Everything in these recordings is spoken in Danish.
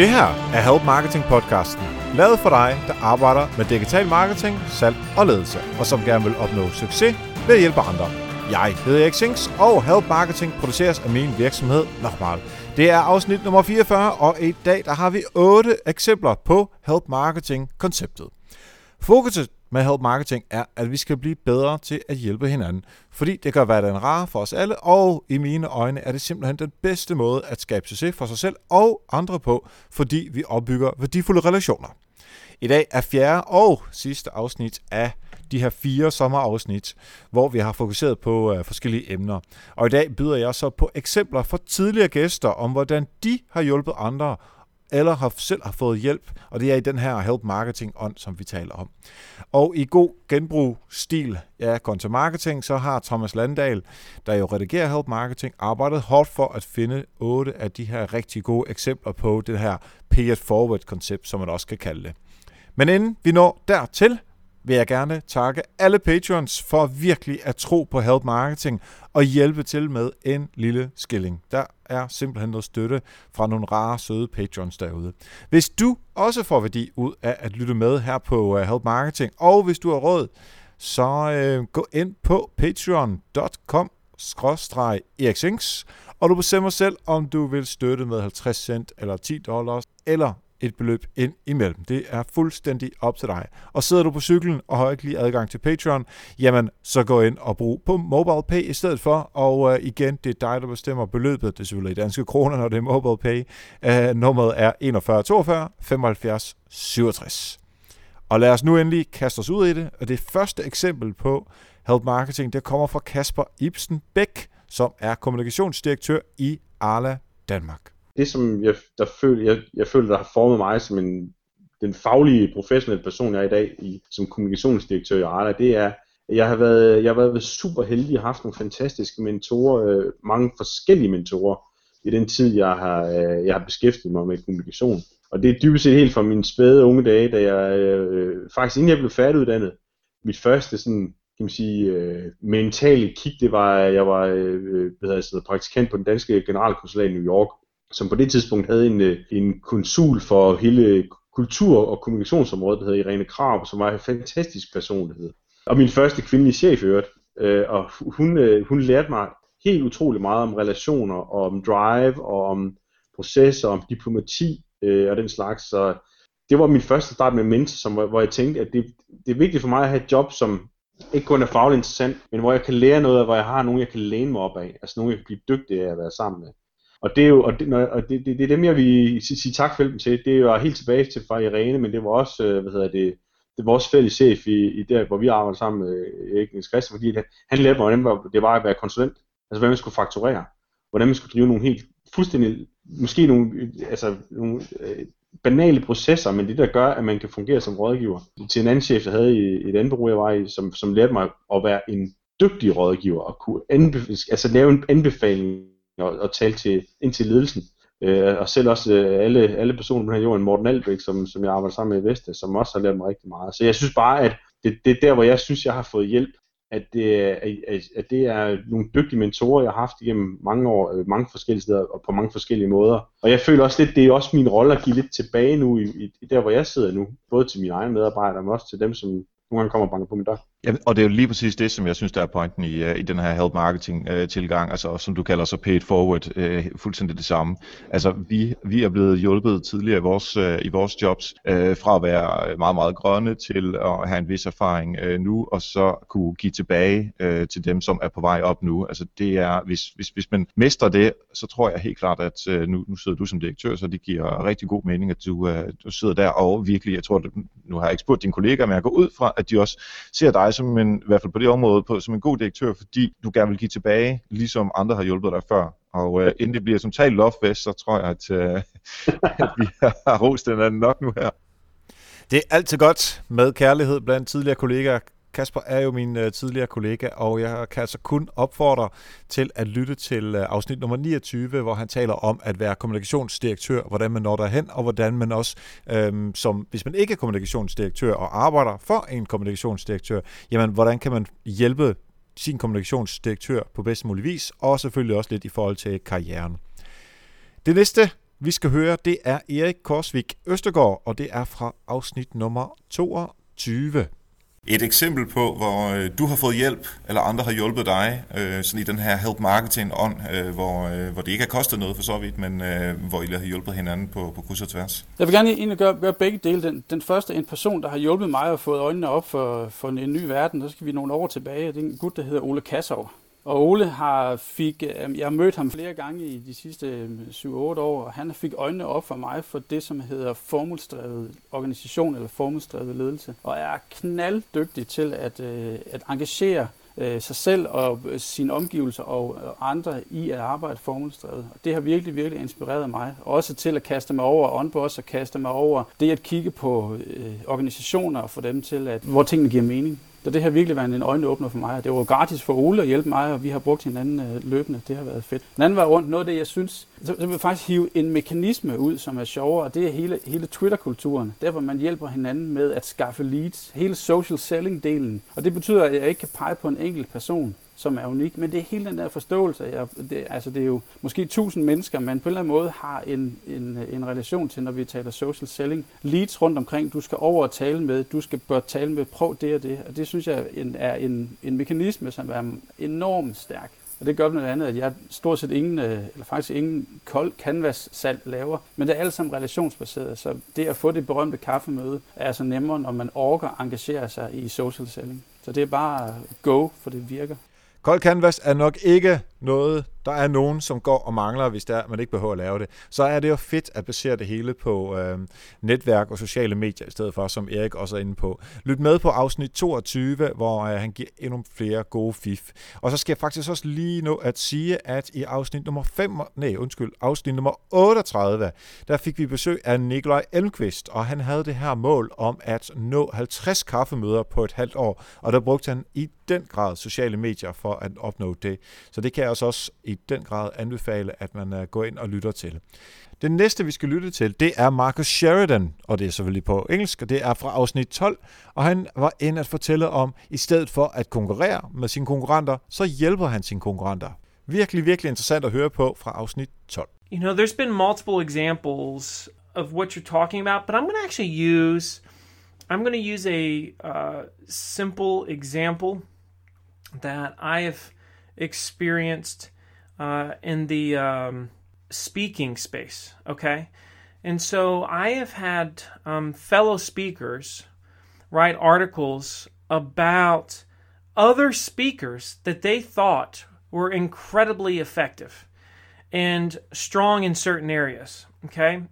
Det her er Help Marketing podcasten, lavet for dig, der arbejder med digital marketing, salg og ledelse, og som gerne vil opnå succes ved at hjælpe andre. Jeg hedder Erik Sings, og Help Marketing produceres af min virksomhed Normal. Det er afsnit nummer 44, og i dag der har vi otte eksempler på Help Marketing-konceptet. Fokuset med Help Marketing er, at vi skal blive bedre til at hjælpe hinanden, fordi det gør hverdagen rar for os alle, og i mine øjne er det simpelthen den bedste måde at skabe succes for sig selv og andre på, fordi vi opbygger værdifulde relationer. I dag er fjerde og sidste afsnit af de her fire sommerafsnit, hvor vi har fokuseret på øh, forskellige emner. Og i dag byder jeg så på eksempler fra tidligere gæster om, hvordan de har hjulpet andre eller har selv har fået hjælp, og det er i den her help marketing ånd, som vi taler om. Og i god genbrug-stil ja, content marketing, så har Thomas Landahl, der jo redigerer help marketing, arbejdet hårdt for at finde otte af de her rigtig gode eksempler på det her pay it forward koncept, som man også kan kalde det. Men inden vi når dertil, vil jeg gerne takke alle patrons for virkelig at tro på Help Marketing og hjælpe til med en lille skilling. Der er simpelthen noget støtte fra nogle rare, søde patrons derude. Hvis du også får værdi ud af at lytte med her på øh, Help Marketing, og hvis du har råd, så øh, gå ind på patreon.com eriksings, og du bestemmer selv, om du vil støtte med 50 cent eller 10 dollars, eller et beløb ind imellem. Det er fuldstændig op til dig. Og sidder du på cyklen og har ikke lige adgang til Patreon, jamen så gå ind og brug på MobilePay i stedet for. Og øh, igen, det er dig, der bestemmer beløbet. Det er selvfølgelig i danske kroner, når det er MobilePay. Øh, nummeret er 41 42 75 67. Og lad os nu endelig kaste os ud i det. Og det første eksempel på Help Marketing, det kommer fra Kasper Ibsen Bæk, som er kommunikationsdirektør i Arla Danmark det, som jeg, der føl, jeg, jeg føler, der har formet mig som en, den faglige, professionelle person, jeg er i dag i, som kommunikationsdirektør i Arla, det er, at jeg har været, jeg har været super heldig og haft nogle fantastiske mentorer, øh, mange forskellige mentorer, i den tid, jeg har, øh, jeg har beskæftiget mig med kommunikation. Og det er dybest set helt fra mine spæde unge dage, da jeg øh, faktisk inden jeg blev færdiguddannet, mit første sådan, kan man sige, øh, mentale kig, det var, at jeg var øh, øh hvad hedder jeg, praktikant på den danske generalkonsulat i New York, som på det tidspunkt havde en, øh, en konsul for hele kultur- og kommunikationsområdet, der hedder Irene Krav, som var en fantastisk personlighed. Og min første kvindelige chef øvrigt. Øh, og hun, øh, hun lærte mig helt utrolig meget om relationer, og om drive, og om processer, om diplomati øh, og den slags. Så det var min første start med mentor, som, hvor jeg tænkte, at det, det er vigtigt for mig at have et job, som ikke kun er fagligt interessant, men hvor jeg kan lære noget, og hvor jeg har nogen, jeg kan læne mig op af. Altså nogen, jeg kan blive dygtig af at være sammen med. Og det er jo, og det, og det, det, det er dem, jeg vil sige tak for til. Det er jo helt tilbage til fra Irene, men det var også, øh, hvad hedder det, det var vores fælles chef i, i der, hvor vi arbejder sammen med øh, Erik Niels fordi det, han lærte mig, hvordan det var at være konsulent. Altså, hvordan man skulle fakturere. Hvordan man skulle drive nogle helt fuldstændig, måske nogle, altså, nogle øh, banale processer, men det der gør, at man kan fungere som rådgiver. Til en anden chef, jeg havde i et andet bureau, jeg var i, som, som lærte mig at være en dygtig rådgiver, og kunne anbef- altså lave en anbefaling og, og tale til, ind til ledelsen. Øh, og selv også øh, alle, alle personer på den her jorden, Morten Albæk, som, som jeg arbejder sammen med i Veste, som også har lært mig rigtig meget. Så jeg synes bare, at det, det er der, hvor jeg synes, jeg har fået hjælp, at det, at, at det er nogle dygtige mentorer, jeg har haft igennem mange år, øh, mange forskellige steder og på mange forskellige måder. Og jeg føler også lidt, det er også min rolle at give lidt tilbage nu, i, i der hvor jeg sidder nu, både til mine egne medarbejdere, men også til dem, som nogle gange kommer og banker på min dør. Ja, og det er jo lige præcis det, som jeg synes, der er pointen i, uh, i den her health marketing uh, tilgang, altså som du kalder så paid forward, uh, fuldstændig det samme. Altså vi, vi er blevet hjulpet tidligere i vores, uh, i vores jobs uh, fra at være meget, meget grønne til at have en vis erfaring uh, nu, og så kunne give tilbage uh, til dem, som er på vej op nu. Altså det er, hvis, hvis, hvis man mestrer det, så tror jeg helt klart, at uh, nu, nu sidder du som direktør, så det giver rigtig god mening, at du, uh, du sidder der og virkelig, jeg tror, nu har jeg ikke spurgt dine kollegaer, men jeg går ud fra, at de også ser dig som en, i hvert fald på det område, på, som en god direktør, fordi du gerne vil give tilbage, ligesom andre har hjulpet dig før. Og øh, inden det bliver som talt love fest, så tror jeg, at, øh, at vi har rost den anden nok nu her. Det er altid godt med kærlighed blandt tidligere kollegaer. Kasper er jo min øh, tidligere kollega, og jeg kan altså kun opfordre til at lytte til øh, afsnit nummer 29, hvor han taler om at være kommunikationsdirektør, hvordan man når derhen, og hvordan man også, øh, som hvis man ikke er kommunikationsdirektør og arbejder for en kommunikationsdirektør, jamen hvordan kan man hjælpe sin kommunikationsdirektør på bedst mulig vis, og selvfølgelig også lidt i forhold til karrieren. Det næste vi skal høre, det er Erik Korsvik Østergaard, og det er fra afsnit nummer 22. Et eksempel på, hvor øh, du har fået hjælp, eller andre har hjulpet dig, øh, sådan i den her help marketing ånd, øh, hvor, øh, hvor det ikke har kostet noget for så vidt, men øh, hvor I har hjulpet hinanden på, på kryds og tværs. Jeg vil gerne egentlig gøre, gøre begge dele. Den, den første, en person, der har hjulpet mig og fået øjnene op for, for en, en ny verden, så skal vi nogle år tilbage. Det er en gut, der hedder Ole Kassov. Og Ole har fik, øh, jeg har mødt ham flere gange i de sidste øh, 7-8 år, og han fik øjnene op for mig for det, som hedder formålsdrevet organisation eller formålsdrevet ledelse, og er knalddygtig til at, øh, at engagere sig selv og sine omgivelser og andre i at arbejde formålsdrevet. Og det har virkelig, virkelig inspireret mig. Også til at kaste mig over onboss og kaste mig over det at kigge på organisationer og få dem til, at, hvor tingene giver mening. Så det har virkelig været en øjenåbner for mig. Det var gratis for Ole at hjælpe mig, og vi har brugt hinanden øh, løbende. Det har været fedt. Den anden var rundt noget af det, jeg synes, så, så vil jeg faktisk hive en mekanisme ud, som er sjovere, og det er hele, hele Twitter-kulturen. Der, hvor man hjælper hinanden med at skaffe leads. Hele social selling-delen. Og det betyder, at jeg ikke kan pege på en enkelt person som er unik, men det er hele den der forståelse. Jeg, det, altså det er jo måske tusind mennesker, man på en eller anden måde har en, en, en relation til, når vi taler social selling. Leads rundt omkring, du skal over og tale med, du skal bør tale med, prøv det og det. Og det synes jeg en, er en, en mekanisme, som er enormt stærk. Og det gør blandt andet, at jeg stort set ingen, øh, eller faktisk ingen kold canvas-salg laver, men det er alt sammen relationsbaseret, så det at få det berømte kaffemøde er altså nemmere, når man orker engagere sig i social selling. Så det er bare go, for det virker. Cold Canvas er nok ikke noget, der er nogen, som går og mangler, hvis der man ikke behøver at lave det. Så er det jo fedt at basere det hele på øh, netværk og sociale medier i stedet for, som Erik også er inde på. Lyt med på afsnit 22, hvor øh, han giver endnu flere gode fif. Og så skal jeg faktisk også lige nå at sige, at i afsnit nummer 5, nej undskyld, afsnit nummer 38, der fik vi besøg af Nikolaj Elmqvist, og han havde det her mål om at nå 50 kaffemøder på et halvt år, og der brugte han i den grad sociale medier for at opnå det. Så det kan jeg også i den grad anbefale, at man øh, går ind og lytter til. Det næste, vi skal lytte til, det er Marcus Sheridan, og det er selvfølgelig på engelsk, og det er fra afsnit 12, og han var inde at fortælle om, i stedet for at konkurrere med sine konkurrenter, så hjælper han sine konkurrenter. Virkelig, virkelig interessant at høre på fra afsnit 12. You know, there's been multiple examples of what you're talking about, but I'm going to actually use I'm going to use a uh, simple example that I have experienced uh, in the um, speaking space. Okay. And so I have had um, fellow speakers write articles about other speakers that they thought were incredibly effective and strong in certain areas. Okay.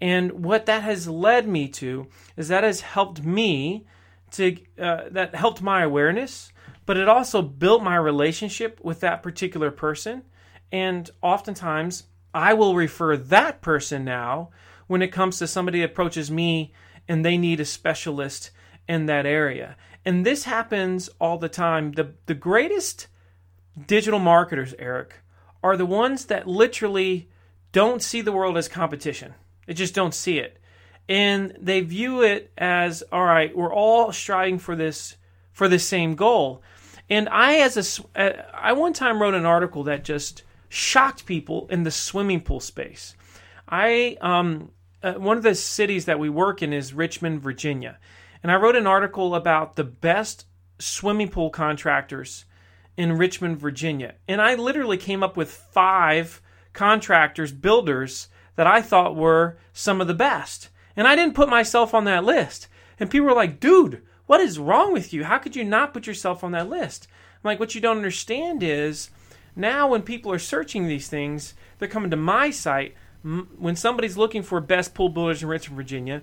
And what that has led me to is that has helped me to, uh, that helped my awareness but it also built my relationship with that particular person. And oftentimes, I will refer that person now when it comes to somebody approaches me and they need a specialist in that area. And this happens all the time. The, the greatest digital marketers, Eric, are the ones that literally don't see the world as competition. They just don't see it. And they view it as, all right, we're all striving for this for the same goal. And I, as a, uh, one time wrote an article that just shocked people in the swimming pool space. I, um, uh, one of the cities that we work in is Richmond, Virginia, and I wrote an article about the best swimming pool contractors in Richmond, Virginia, and I literally came up with five contractors, builders that I thought were some of the best, and I didn't put myself on that list. And people were like, "Dude, what is wrong with you? How could you not put yourself on that list? I'm like, what you don't understand is now when people are searching these things, they're coming to my site. When somebody's looking for best pool builders in Richmond, Virginia,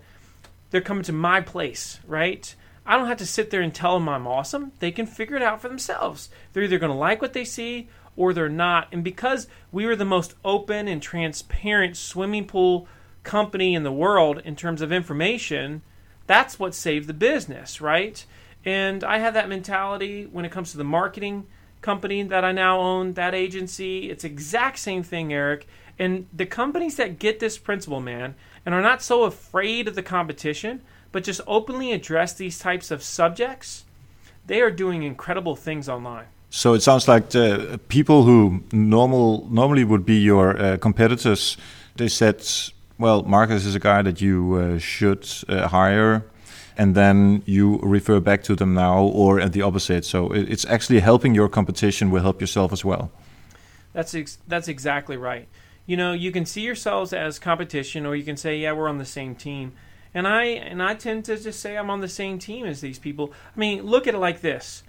they're coming to my place, right? I don't have to sit there and tell them I'm awesome. They can figure it out for themselves. They're either going to like what they see or they're not. And because we were the most open and transparent swimming pool company in the world in terms of information, that's what saved the business, right? And I have that mentality when it comes to the marketing company that I now own, that agency. It's exact same thing, Eric. And the companies that get this principle, man, and are not so afraid of the competition, but just openly address these types of subjects, they are doing incredible things online. So it sounds like people who normal normally would be your uh, competitors they said, well, Marcus is a guy that you uh, should uh, hire, and then you refer back to them now, or at the opposite. So it's actually helping your competition will help yourself as well. That's ex- that's exactly right. You know, you can see yourselves as competition, or you can say, yeah, we're on the same team. And I and I tend to just say I'm on the same team as these people. I mean, look at it like this.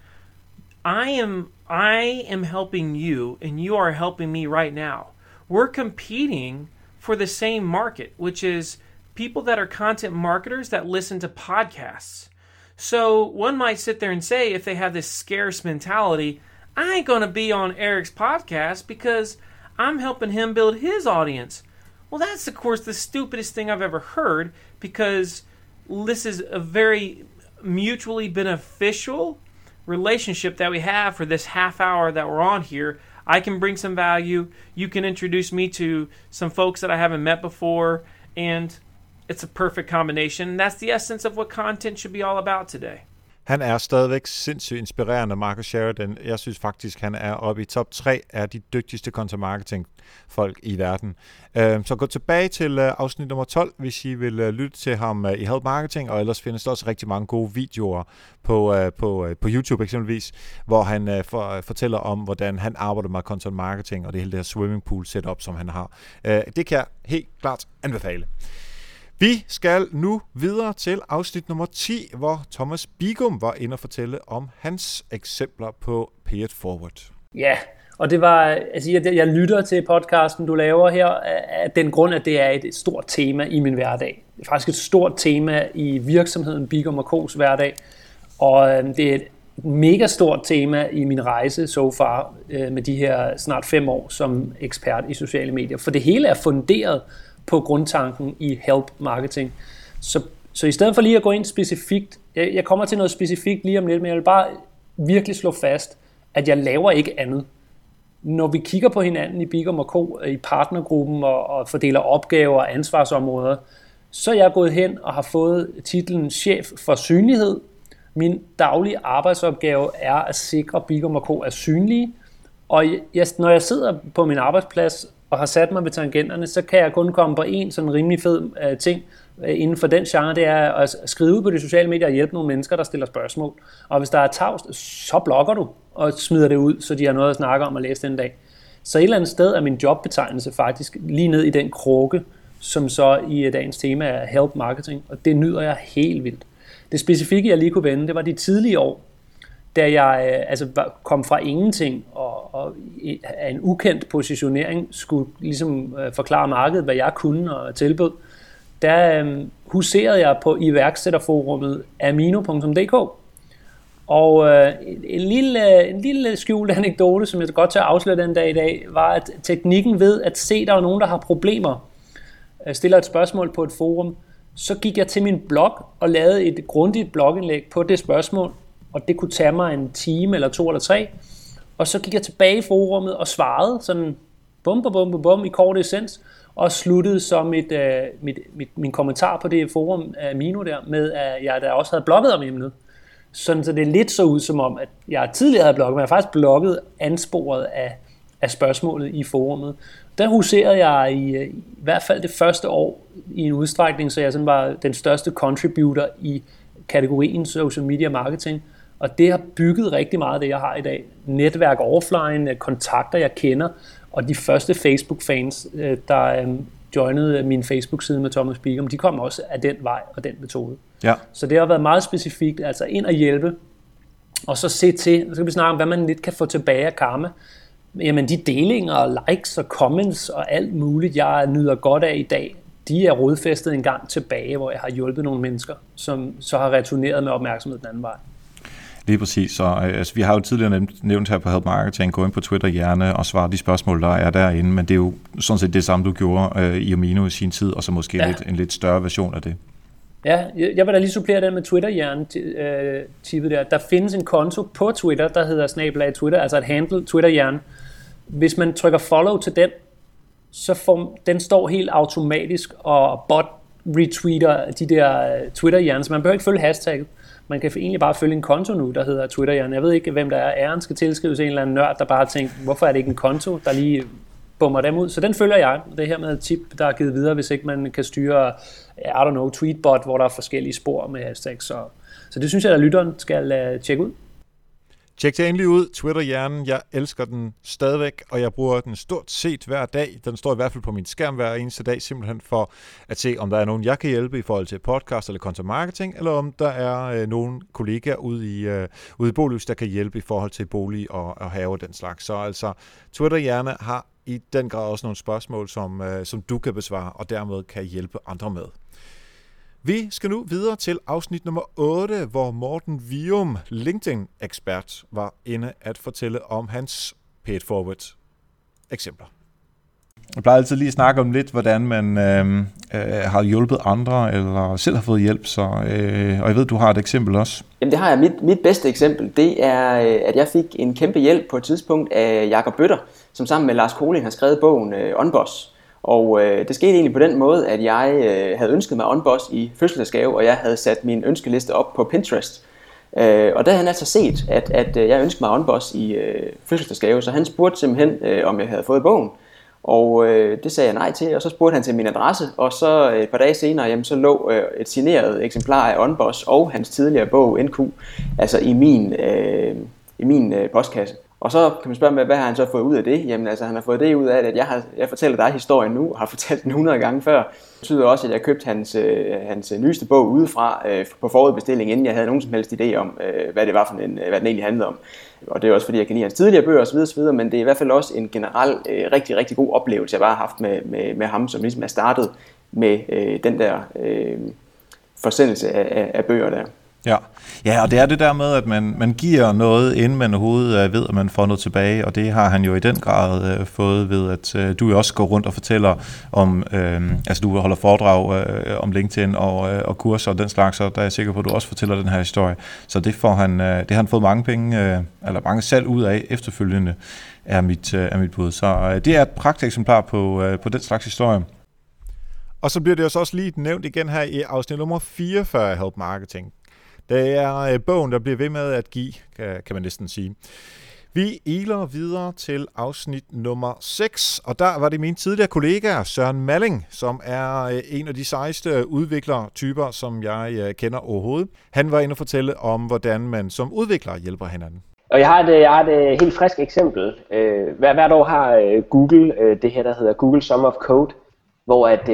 I am I am helping you and you are helping me right now. We're competing for the same market, which is people that are content marketers that listen to podcasts. So one might sit there and say if they have this scarce mentality, I ain't going to be on Eric's podcast because I'm helping him build his audience. Well, that's of course the stupidest thing I've ever heard because this is a very mutually beneficial relationship that we have for this half hour that we're on here. I can bring some value. You can introduce me to some folks that I haven't met before, and it's a perfect combination. That's the essence of what content should be all about today. Han er stadigvæk sindssygt inspirerende, Marcus Sheridan. Jeg synes faktisk, han er oppe i top 3 af de dygtigste content marketing folk i verden. Øhm, så gå tilbage til øh, afsnit nummer 12, hvis I vil øh, lytte til ham øh, i Help Marketing, og ellers findes der også rigtig mange gode videoer på, på, på YouTube eksempelvis, hvor han for, fortæller om, hvordan han arbejder med content marketing og det hele det her swimmingpool setup, som han har. Det kan jeg helt klart anbefale. Vi skal nu videre til afsnit nummer 10, hvor Thomas Bigum var inde og fortælle om hans eksempler på Pay It Forward. Ja, og det var, altså jeg, jeg lytter til podcasten, du laver her, af den grund, at det er et stort tema i min hverdag. Det er faktisk et stort tema i virksomheden Bigum K's hverdag, og øhm, det er et mega stort tema i min rejse so far øh, med de her snart fem år som ekspert i sociale medier. For det hele er funderet på grundtanken i help marketing. Så, så i stedet for lige at gå ind specifikt, jeg, jeg kommer til noget specifikt lige om lidt, men jeg vil bare virkelig slå fast, at jeg laver ikke andet. Når vi kigger på hinanden i Bigum Co. Øh, i partnergruppen og, og fordeler opgaver og ansvarsområder, så er jeg gået hen og har fået titlen chef for synlighed. Min daglige arbejdsopgave er at sikre, at Bigum Co. er synlige. Og jeg, når jeg sidder på min arbejdsplads og har sat mig ved tangenterne, så kan jeg kun komme på en sådan rimelig fed uh, ting uh, inden for den genre, det er at skrive ud på de sociale medier og hjælpe nogle mennesker, der stiller spørgsmål. Og hvis der er tavst, så blokker du og smider det ud, så de har noget at snakke om og læse den dag. Så et eller andet sted er min jobbetegnelse faktisk lige ned i den krukke, som så i øh, dagens tema er help marketing, og det nyder jeg helt vildt. Det specifikke, jeg lige kunne vende, det var de tidlige år, da jeg øh, altså, kom fra ingenting og, og af en ukendt positionering skulle ligesom øh, forklare markedet, hvad jeg kunne og tilbød, der øh, huserede jeg på iværksætterforummet amino.dk. Og øh, en, lille, en lille skjult anekdote, som jeg godt til at afsløre den dag i dag, var, at teknikken ved at se, der er nogen, der har problemer, øh, stiller et spørgsmål på et forum, så gik jeg til min blog og lavede et grundigt blogindlæg på det spørgsmål, og det kunne tage mig en time eller to eller tre. Og så gik jeg tilbage i forummet og svarede sådan bum, bum, bum, bum i kort essens, og sluttede så mit, uh, mit, mit, min kommentar på det forum af Mino der, med at jeg der også havde blogget om emnet. Sådan, så det er lidt så ud som om, at jeg tidligere havde blogget, men jeg har faktisk blogget ansporet af, af spørgsmålet i forummet. Der huserede jeg i, øh, i hvert fald det første år i en udstrækning, så jeg sådan var den største contributor i kategorien social media marketing. Og det har bygget rigtig meget af det, jeg har i dag. Netværk offline, kontakter, jeg kender, og de første Facebook-fans, øh, der øhm, joinede min Facebook-side med Thomas Bigum, de kom også af den vej og den metode. Ja. Så det har været meget specifikt, altså ind og hjælpe, og så se til, så skal vi snakke om, hvad man lidt kan få tilbage af karma. Jamen de delinger og likes og comments og alt muligt, jeg nyder godt af i dag, de er rodfæstet en gang tilbage, hvor jeg har hjulpet nogle mennesker, som så har returneret med opmærksomhed den anden vej. Lige præcis. Så, øh, altså, vi har jo tidligere nævnt, nævnt her på Help Marketing, gå ind på Twitter gerne og svare de spørgsmål, der er derinde, men det er jo sådan set det samme, du gjorde øh, i Amino i sin tid, og så måske ja. lidt, en lidt større version af det. Ja, jeg vil da lige supplere den med Twitter-hjerne-tippet der. Der findes en konto på Twitter, der hedder snabelag Twitter, altså et handle Twitter-hjerne. Hvis man trykker follow til den, så får, den står helt automatisk og bot retweeter de der øh, Twitter-hjerne, så man behøver ikke følge hashtagget. Man kan egentlig bare følge en konto nu, der hedder Twitter. Jeg ved ikke, hvem der er. Æren skal tilskrives en eller anden nørd, der bare har tænkt, hvorfor er det ikke en konto, der lige bummer dem ud. Så den følger jeg. Det her med et tip, der er givet videre, hvis ikke man kan styre, I don't know, tweetbot, hvor der er forskellige spor med hashtags. Så, så det synes jeg, at lytteren skal uh, tjekke ud. Tjek det endelig ud, Twitter-hjernen. Jeg elsker den stadigvæk, og jeg bruger den stort set hver dag. Den står i hvert fald på min skærm hver eneste dag, simpelthen for at se, om der er nogen, jeg kan hjælpe i forhold til podcast eller content marketing, eller om der er øh, nogen kollegaer ude i, øh, ude i Bolus, der kan hjælpe i forhold til bolig og, og have den slags. Så altså, Twitter-hjerne har i den grad også nogle spørgsmål, som, øh, som du kan besvare, og dermed kan hjælpe andre med. Vi skal nu videre til afsnit nummer 8, hvor Morten Vium, LinkedIn-ekspert, var inde at fortælle om hans paid forward eksempler. Jeg plejer altid lige at snakke om lidt, hvordan man øh, øh, har hjulpet andre, eller selv har fået hjælp, så, øh, og jeg ved, du har et eksempel også. Jamen det har jeg. Mit, mit bedste eksempel, det er, øh, at jeg fik en kæmpe hjælp på et tidspunkt af Jakob Bøtter, som sammen med Lars Koling har skrevet bogen øh, Onboss. Og øh, det skete egentlig på den måde, at jeg øh, havde ønsket mig Onboss i fødselsdagsgave, og jeg havde sat min ønskeliste op på Pinterest. Øh, og der havde han altså set, at, at øh, jeg ønskede mig Onboss i øh, fødselsdagsgave, så han spurgte simpelthen, øh, om jeg havde fået bogen. Og øh, det sagde jeg nej til, og så spurgte han til min adresse, og så øh, et par dage senere, jamen, så lå øh, et signeret eksemplar af Onboss og hans tidligere bog NQ, altså i min, øh, i min øh, postkasse. Og så kan man spørge mig, hvad har han så fået ud af det? Jamen altså, han har fået det ud af, at jeg, har, jeg fortæller dig historien nu, og har fortalt den 100 gange før. Det betyder også, at jeg købte hans, øh, hans øh, nyeste bog udefra øh, på forudbestilling, inden jeg havde nogen som helst idé om, øh, hvad det var for en, øh, hvad den egentlig handlede om. Og det er også fordi, jeg kan lide hans tidligere bøger osv., osv. men det er i hvert fald også en generel øh, rigtig, rigtig god oplevelse, jeg bare har haft med, med, med ham, som ligesom er startet med øh, den der øh, forsendelse af, af, af bøger der. Ja. ja, og det er det der med, at man, man giver noget, inden man overhovedet øh, ved, at man får noget tilbage, og det har han jo i den grad øh, fået ved, at øh, du også går rundt og fortæller om, øh, altså du holder foredrag øh, om LinkedIn og, øh, og kurser og den slags, og der er jeg sikker på, at du også fortæller den her historie. Så det, får han, øh, det har han fået mange penge, øh, eller mange salg ud af efterfølgende, er mit, øh, er mit bud. Så øh, det er et pragteksemplar på, øh, på den slags historie. Og så bliver det jo også lige nævnt igen her i afsnit nummer 44 af Help Marketing. Det er øh, bogen, der bliver ved med at give, kan man næsten sige. Vi iler videre til afsnit nummer 6, og der var det min tidligere kollega Søren Malling, som er øh, en af de sejeste udviklertyper, som jeg øh, kender overhovedet. Han var inde og fortælle om, hvordan man som udvikler hjælper hinanden. Og jeg har et, jeg har et helt frisk eksempel. Hver, hvert år har Google det her, der hedder Google Summer of Code, hvor at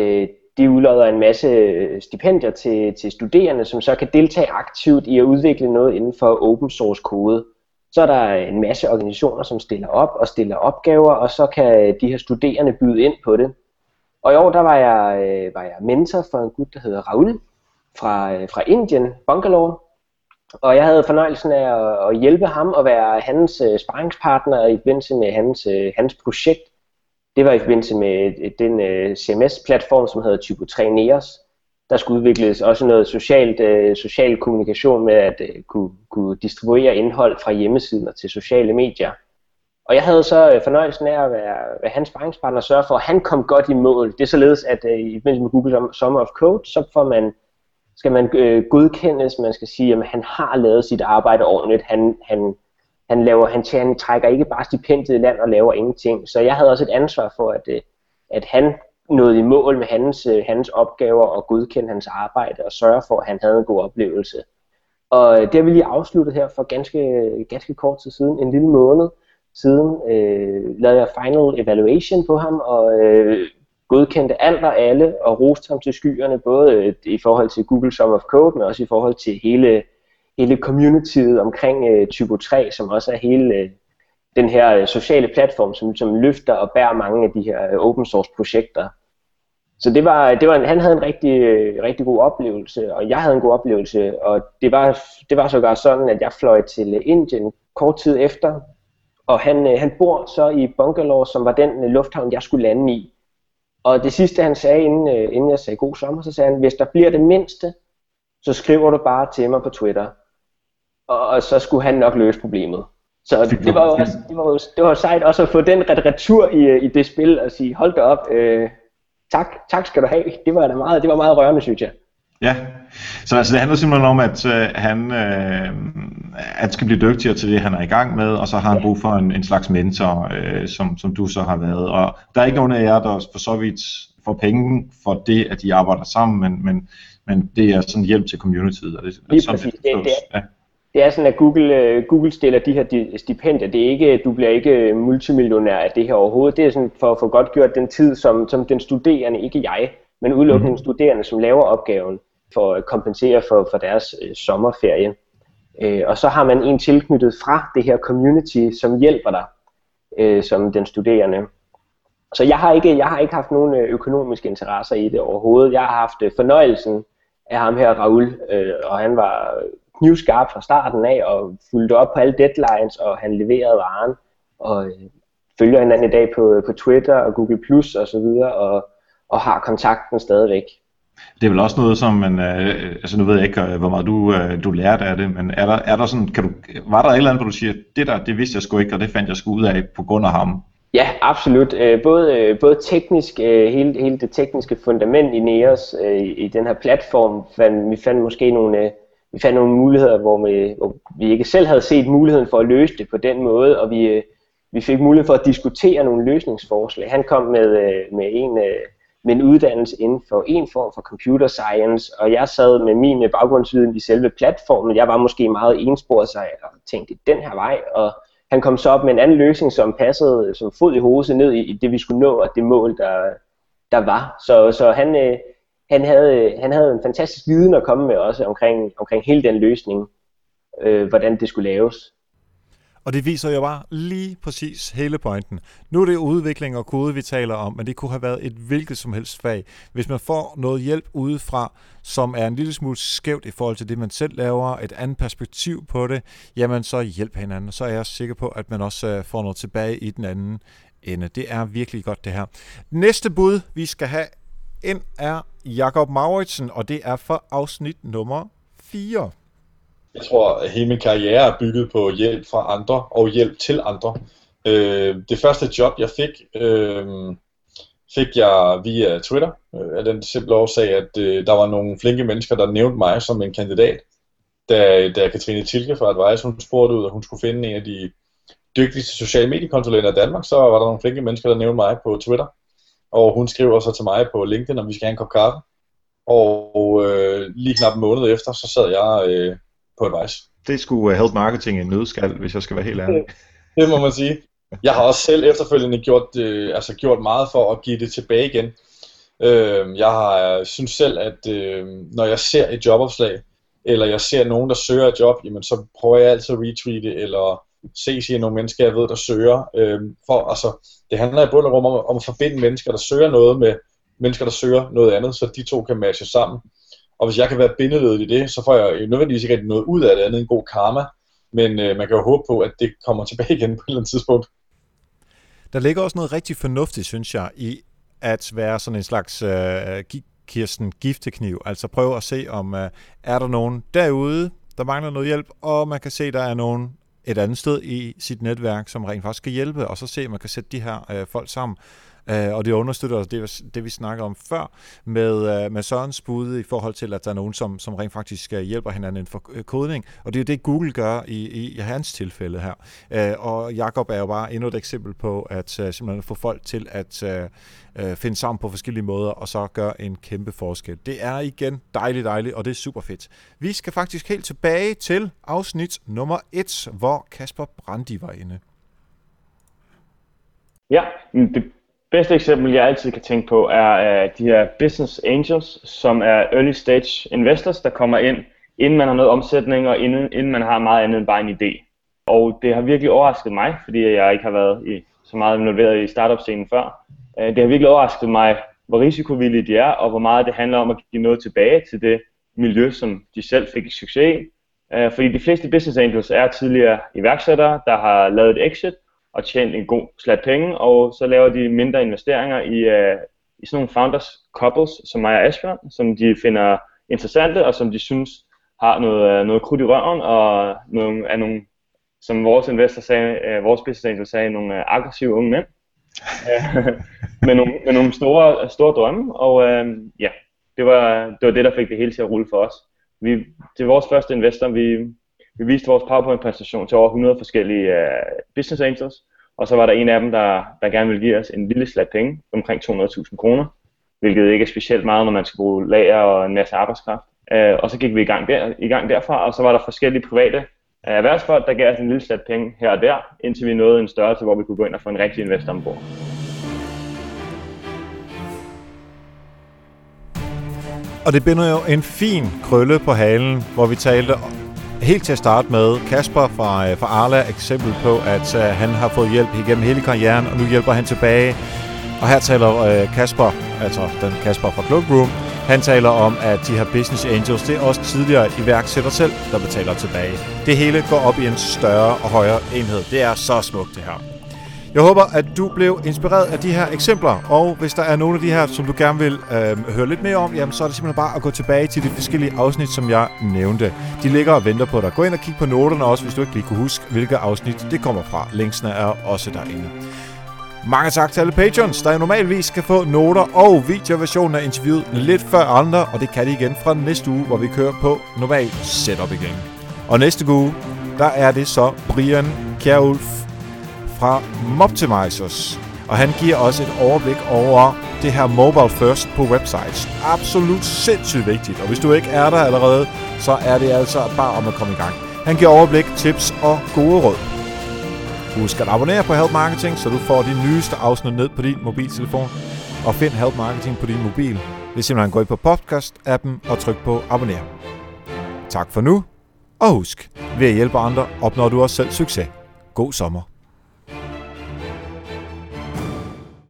de udlodder en masse øh, stipendier til, til studerende, som så kan deltage aktivt i at udvikle noget inden for open source kode. Så er der en masse organisationer, som stiller op og stiller opgaver, og så kan øh, de her studerende byde ind på det. Og i år der var jeg, øh, var jeg mentor for en gut, der hedder Raul fra, fra Indien, Bangalore. Og jeg havde fornøjelsen af at, at hjælpe ham og være hans sparringspartner i forbindelse med hans, hans projekt det var i forbindelse med den øh, CMS-platform, som hedder Typo 3 Neos. Der skulle udvikles også noget socialt, øh, social kommunikation med at øh, kunne, kunne distribuere indhold fra hjemmesiden til sociale medier. Og jeg havde så øh, fornøjelsen af at være, være hans sparringspartner og sørge for, at han kom godt i mål. Det er således, at øh, i forbindelse med Google Summer of Code, så får man, skal man øh, godkendes, man skal sige, at han har lavet sit arbejde ordentligt. Han, han han, laver, han, han trækker ikke bare stipendiet i land og laver ingenting. Så jeg havde også et ansvar for, at, øh, at han nåede i mål med hans, øh, hans opgaver og godkende hans arbejde og sørge for, at han havde en god oplevelse. Og øh, det har vi lige afsluttet her for ganske, ganske kort tid siden, en lille måned siden, øh, lavede jeg final evaluation på ham og øh, godkendte alt og alle og roste ham til skyerne, både øh, i forhold til Google Sum of Code, men også i forhold til hele hele communityet omkring øh, Typo 3, som også er hele øh, den her øh, sociale platform, som, som løfter og bærer mange af de her øh, open source projekter. Så det var, det var en, han havde en rigtig, øh, rigtig god oplevelse, og jeg havde en god oplevelse, og det var, det var sågar sådan, at jeg fløj til øh, Indien kort tid efter, og han, øh, han bor så i Bangalore, som var den øh, lufthavn, jeg skulle lande i. Og det sidste han sagde, inden, øh, inden jeg sagde god sommer, så sagde han, hvis der bliver det mindste, så skriver du bare til mig på Twitter og, og så skulle han nok løse problemet. Så det var jo også, det var, jo, det var sejt også at få den retur i, i det spil og sige, hold da op, øh, tak, tak skal du have. Det var da meget, det var meget rørende, synes jeg. Ja, så altså, det handler simpelthen om, at øh, han øh, at skal blive dygtigere til det, han er i gang med, og så har han brug for en, en slags mentor, øh, som, som du så har været. Og der er ikke nogen af jer, der for så vidt får penge for det, at de arbejder sammen, men, men, men det er sådan hjælp til communityet. Og det, Lige sådan, præcis. Det, det, er, ja. Det er sådan, at Google, uh, Google stiller de her stipendier. Det er ikke, du bliver ikke multimillionær af det her overhovedet. Det er sådan for at få godt gjort den tid, som, som den studerende, ikke jeg, men udelukkende mm. studerende, som laver opgaven for at kompensere for, for deres øh, sommerferie. Øh, og så har man en tilknyttet fra det her community, som hjælper dig øh, som den studerende. Så jeg har ikke, jeg har ikke haft nogen øh, økonomiske interesser i det overhovedet. Jeg har haft øh, fornøjelsen af ham her, Raul, øh, og han var knivskarp fra starten af, og fulgte op på alle deadlines, og han leverede varen, og øh, følger hinanden i dag på, på Twitter og Google Plus og så videre, og, og har kontakten stadigvæk. Det er vel også noget, som man, øh, altså nu ved jeg ikke, øh, hvor meget du, øh, du lærte af det, men er der, er der sådan, kan du, var der et eller andet, hvor du siger, det der, det vidste jeg sgu ikke, og det fandt jeg sgu ud af på grund af ham? Ja, absolut. Øh, både, øh, både teknisk, øh, hele, hele det tekniske fundament i Neos, i den her platform, fandt, vi fandt måske nogle, vi fandt nogle muligheder, hvor vi, hvor vi ikke selv havde set muligheden for at løse det på den måde, og vi, øh, vi fik mulighed for at diskutere nogle løsningsforslag. Han kom med, øh, med en øh, med en uddannelse inden for en form for computer science, og jeg sad med min baggrundsviden i selve platformen. Jeg var måske meget ensporet sig og tænkte den her vej, og han kom så op med en anden løsning, som passede som fod i hovedet ned i det, vi skulle nå, og det mål, der, der var. Så, så han, øh, han, havde, han havde en fantastisk viden at komme med også omkring, omkring hele den løsning, øh, hvordan det skulle laves. Og det viser jo bare lige præcis hele pointen. Nu er det udvikling og kode, vi taler om, men det kunne have været et hvilket som helst fag. Hvis man får noget hjælp udefra, som er en lille smule skævt i forhold til det, man selv laver, et andet perspektiv på det, jamen så hjælp hinanden. Så er jeg sikker på, at man også øh, får noget tilbage i den anden ende. Det er virkelig godt det her. Næste bud, vi skal have ind, er Jakob Mauritsen, og det er for afsnit nummer 4. Jeg tror, at hele min karriere er bygget på hjælp fra andre og hjælp til andre. Øh, det første job, jeg fik, øh, fik jeg via Twitter, øh, af den simple årsag, at øh, der var nogle flinke mennesker, der nævnte mig som en kandidat. Da, da Katrine Tilke fra Advice, hun spurgte ud, at hun skulle finde en af de dygtigste sociale mediekonsulenter i Danmark, så var der nogle flinke mennesker, der nævnte mig på Twitter. Og hun skrev så til mig på LinkedIn, om vi skal have en kop kaffe. Og øh, lige knap en måned efter, så sad jeg øh, på Advice. Det skulle help marketing en nødskal, hvis jeg skal være helt ærlig. det må man sige. Jeg har også selv efterfølgende gjort, øh, altså gjort meget for at give det tilbage igen. Øh, jeg har synes selv, at øh, når jeg ser et jobopslag, eller jeg ser nogen, der søger et job, jamen så prøver jeg altid at retweete, eller se i nogle mennesker, jeg ved, der søger. Øh, for, altså, det handler i bund og rum om, om at forbinde mennesker, der søger noget med mennesker, der søger noget andet, så de to kan matche sammen. Og hvis jeg kan være bindeledet i det, så får jeg jo nødvendigvis ikke rigtig noget ud af det andet end god karma. Men øh, man kan jo håbe på, at det kommer tilbage igen på et eller andet tidspunkt. Der ligger også noget rigtig fornuftigt, synes jeg, i at være sådan en slags øh, Kirsten giftekniv. Altså prøve at se, om øh, er der nogen derude, der mangler noget hjælp, og man kan se, der er nogen et andet sted i sit netværk, som rent faktisk skal hjælpe, og så se, om man kan sætte de her øh, folk sammen. Øh, og det understøtter også det, det, vi snakker om før, med, øh, med Sørens bud i forhold til, at der er nogen, som, som rent faktisk øh, hjælper hinanden inden for øh, kodning. Og det er jo det, Google gør i, i, i hans tilfælde her. Øh, og Jakob er jo bare endnu et eksempel på, at simpelthen få folk til at finde sammen på forskellige måder, og så gøre en kæmpe forskel. Det er igen dejligt, dejligt, og det er super fedt. Vi skal faktisk helt tilbage til afsnit nummer 1, hvor Kasper Brandi var inde. Ja, mm, det bedste eksempel, jeg altid kan tænke på, er uh, de her business angels, som er early stage investors, der kommer ind, inden man har noget omsætning, og inden, inden man har meget andet end bare en idé. Og det har virkelig overrasket mig, fordi jeg ikke har været i, så meget involveret i startup-scenen før. Uh, det har virkelig overrasket mig, hvor risikovillige de er, og hvor meget det handler om at give noget tilbage til det miljø, som de selv fik succes i. Uh, fordi de fleste business angels er tidligere iværksættere, der har lavet et exit, og tjent en god slat penge, og så laver de mindre investeringer i, øh, i sådan nogle founders couples, som mig og Asbjørn, som de finder interessante, og som de synes har noget, øh, noget krudt i røven, og nogle, er nogle, som vores investor sagde, øh, vores business angel sagde, nogle øh, aggressive unge mænd, med, nogle, med nogle store, store drømme, og øh, ja, Det var, det var det, der fik det hele til at rulle for os. Vi, det var vores første investor. Vi, vi viste vores PowerPoint-præsentation til over 100 forskellige uh, business angels, og så var der en af dem, der, der gerne ville give os en lille slat penge, omkring 200.000 kroner, hvilket ikke er specielt meget, når man skal bruge lager og en masse arbejdskraft. Uh, og så gik vi i gang, der, i gang derfra, og så var der forskellige private uh, erhvervsfolk, der gav os en lille slat penge her og der, indtil vi nåede en størrelse, hvor vi kunne gå ind og få en rigtig investor ombord. Og det binder jo en fin krølle på halen, hvor vi talte helt til at starte med Kasper fra, øh, fra Arla eksempel på, at uh, han har fået hjælp igennem hele karrieren, og nu hjælper han tilbage. Og her taler uh, Kasper, altså den Kasper fra Cloakroom, han taler om, at de her business angels, det er også tidligere iværksætter selv, der betaler tilbage. Det hele går op i en større og højere enhed. Det er så smukt det her. Jeg håber, at du blev inspireret af de her eksempler, og hvis der er nogle af de her, som du gerne vil øh, høre lidt mere om, jamen, så er det simpelthen bare at gå tilbage til de forskellige afsnit, som jeg nævnte. De ligger og venter på dig. Gå ind og kig på noterne også, hvis du ikke lige kunne huske, hvilke afsnit det kommer fra. Linksene er også derinde. Mange tak til alle patrons, der normalvis kan få noter og videoversionen af interviewet lidt før andre, og det kan de igen fra næste uge, hvor vi kører på normal setup igen. Og næste uge, der er det så Brian Kjærulf fra Moptimizers. Og han giver også et overblik over det her mobile first på websites. Absolut sindssygt vigtigt, og hvis du ikke er der allerede, så er det altså bare om at komme i gang. Han giver overblik, tips og gode råd. Husk at abonnere på Help Marketing, så du får de nyeste afsnit ned på din mobiltelefon. Og find Help Marketing på din mobil ved simpelthen gå ind på podcast-appen og tryk på abonner. Tak for nu, og husk, ved at hjælpe andre opnår du også selv succes. God sommer.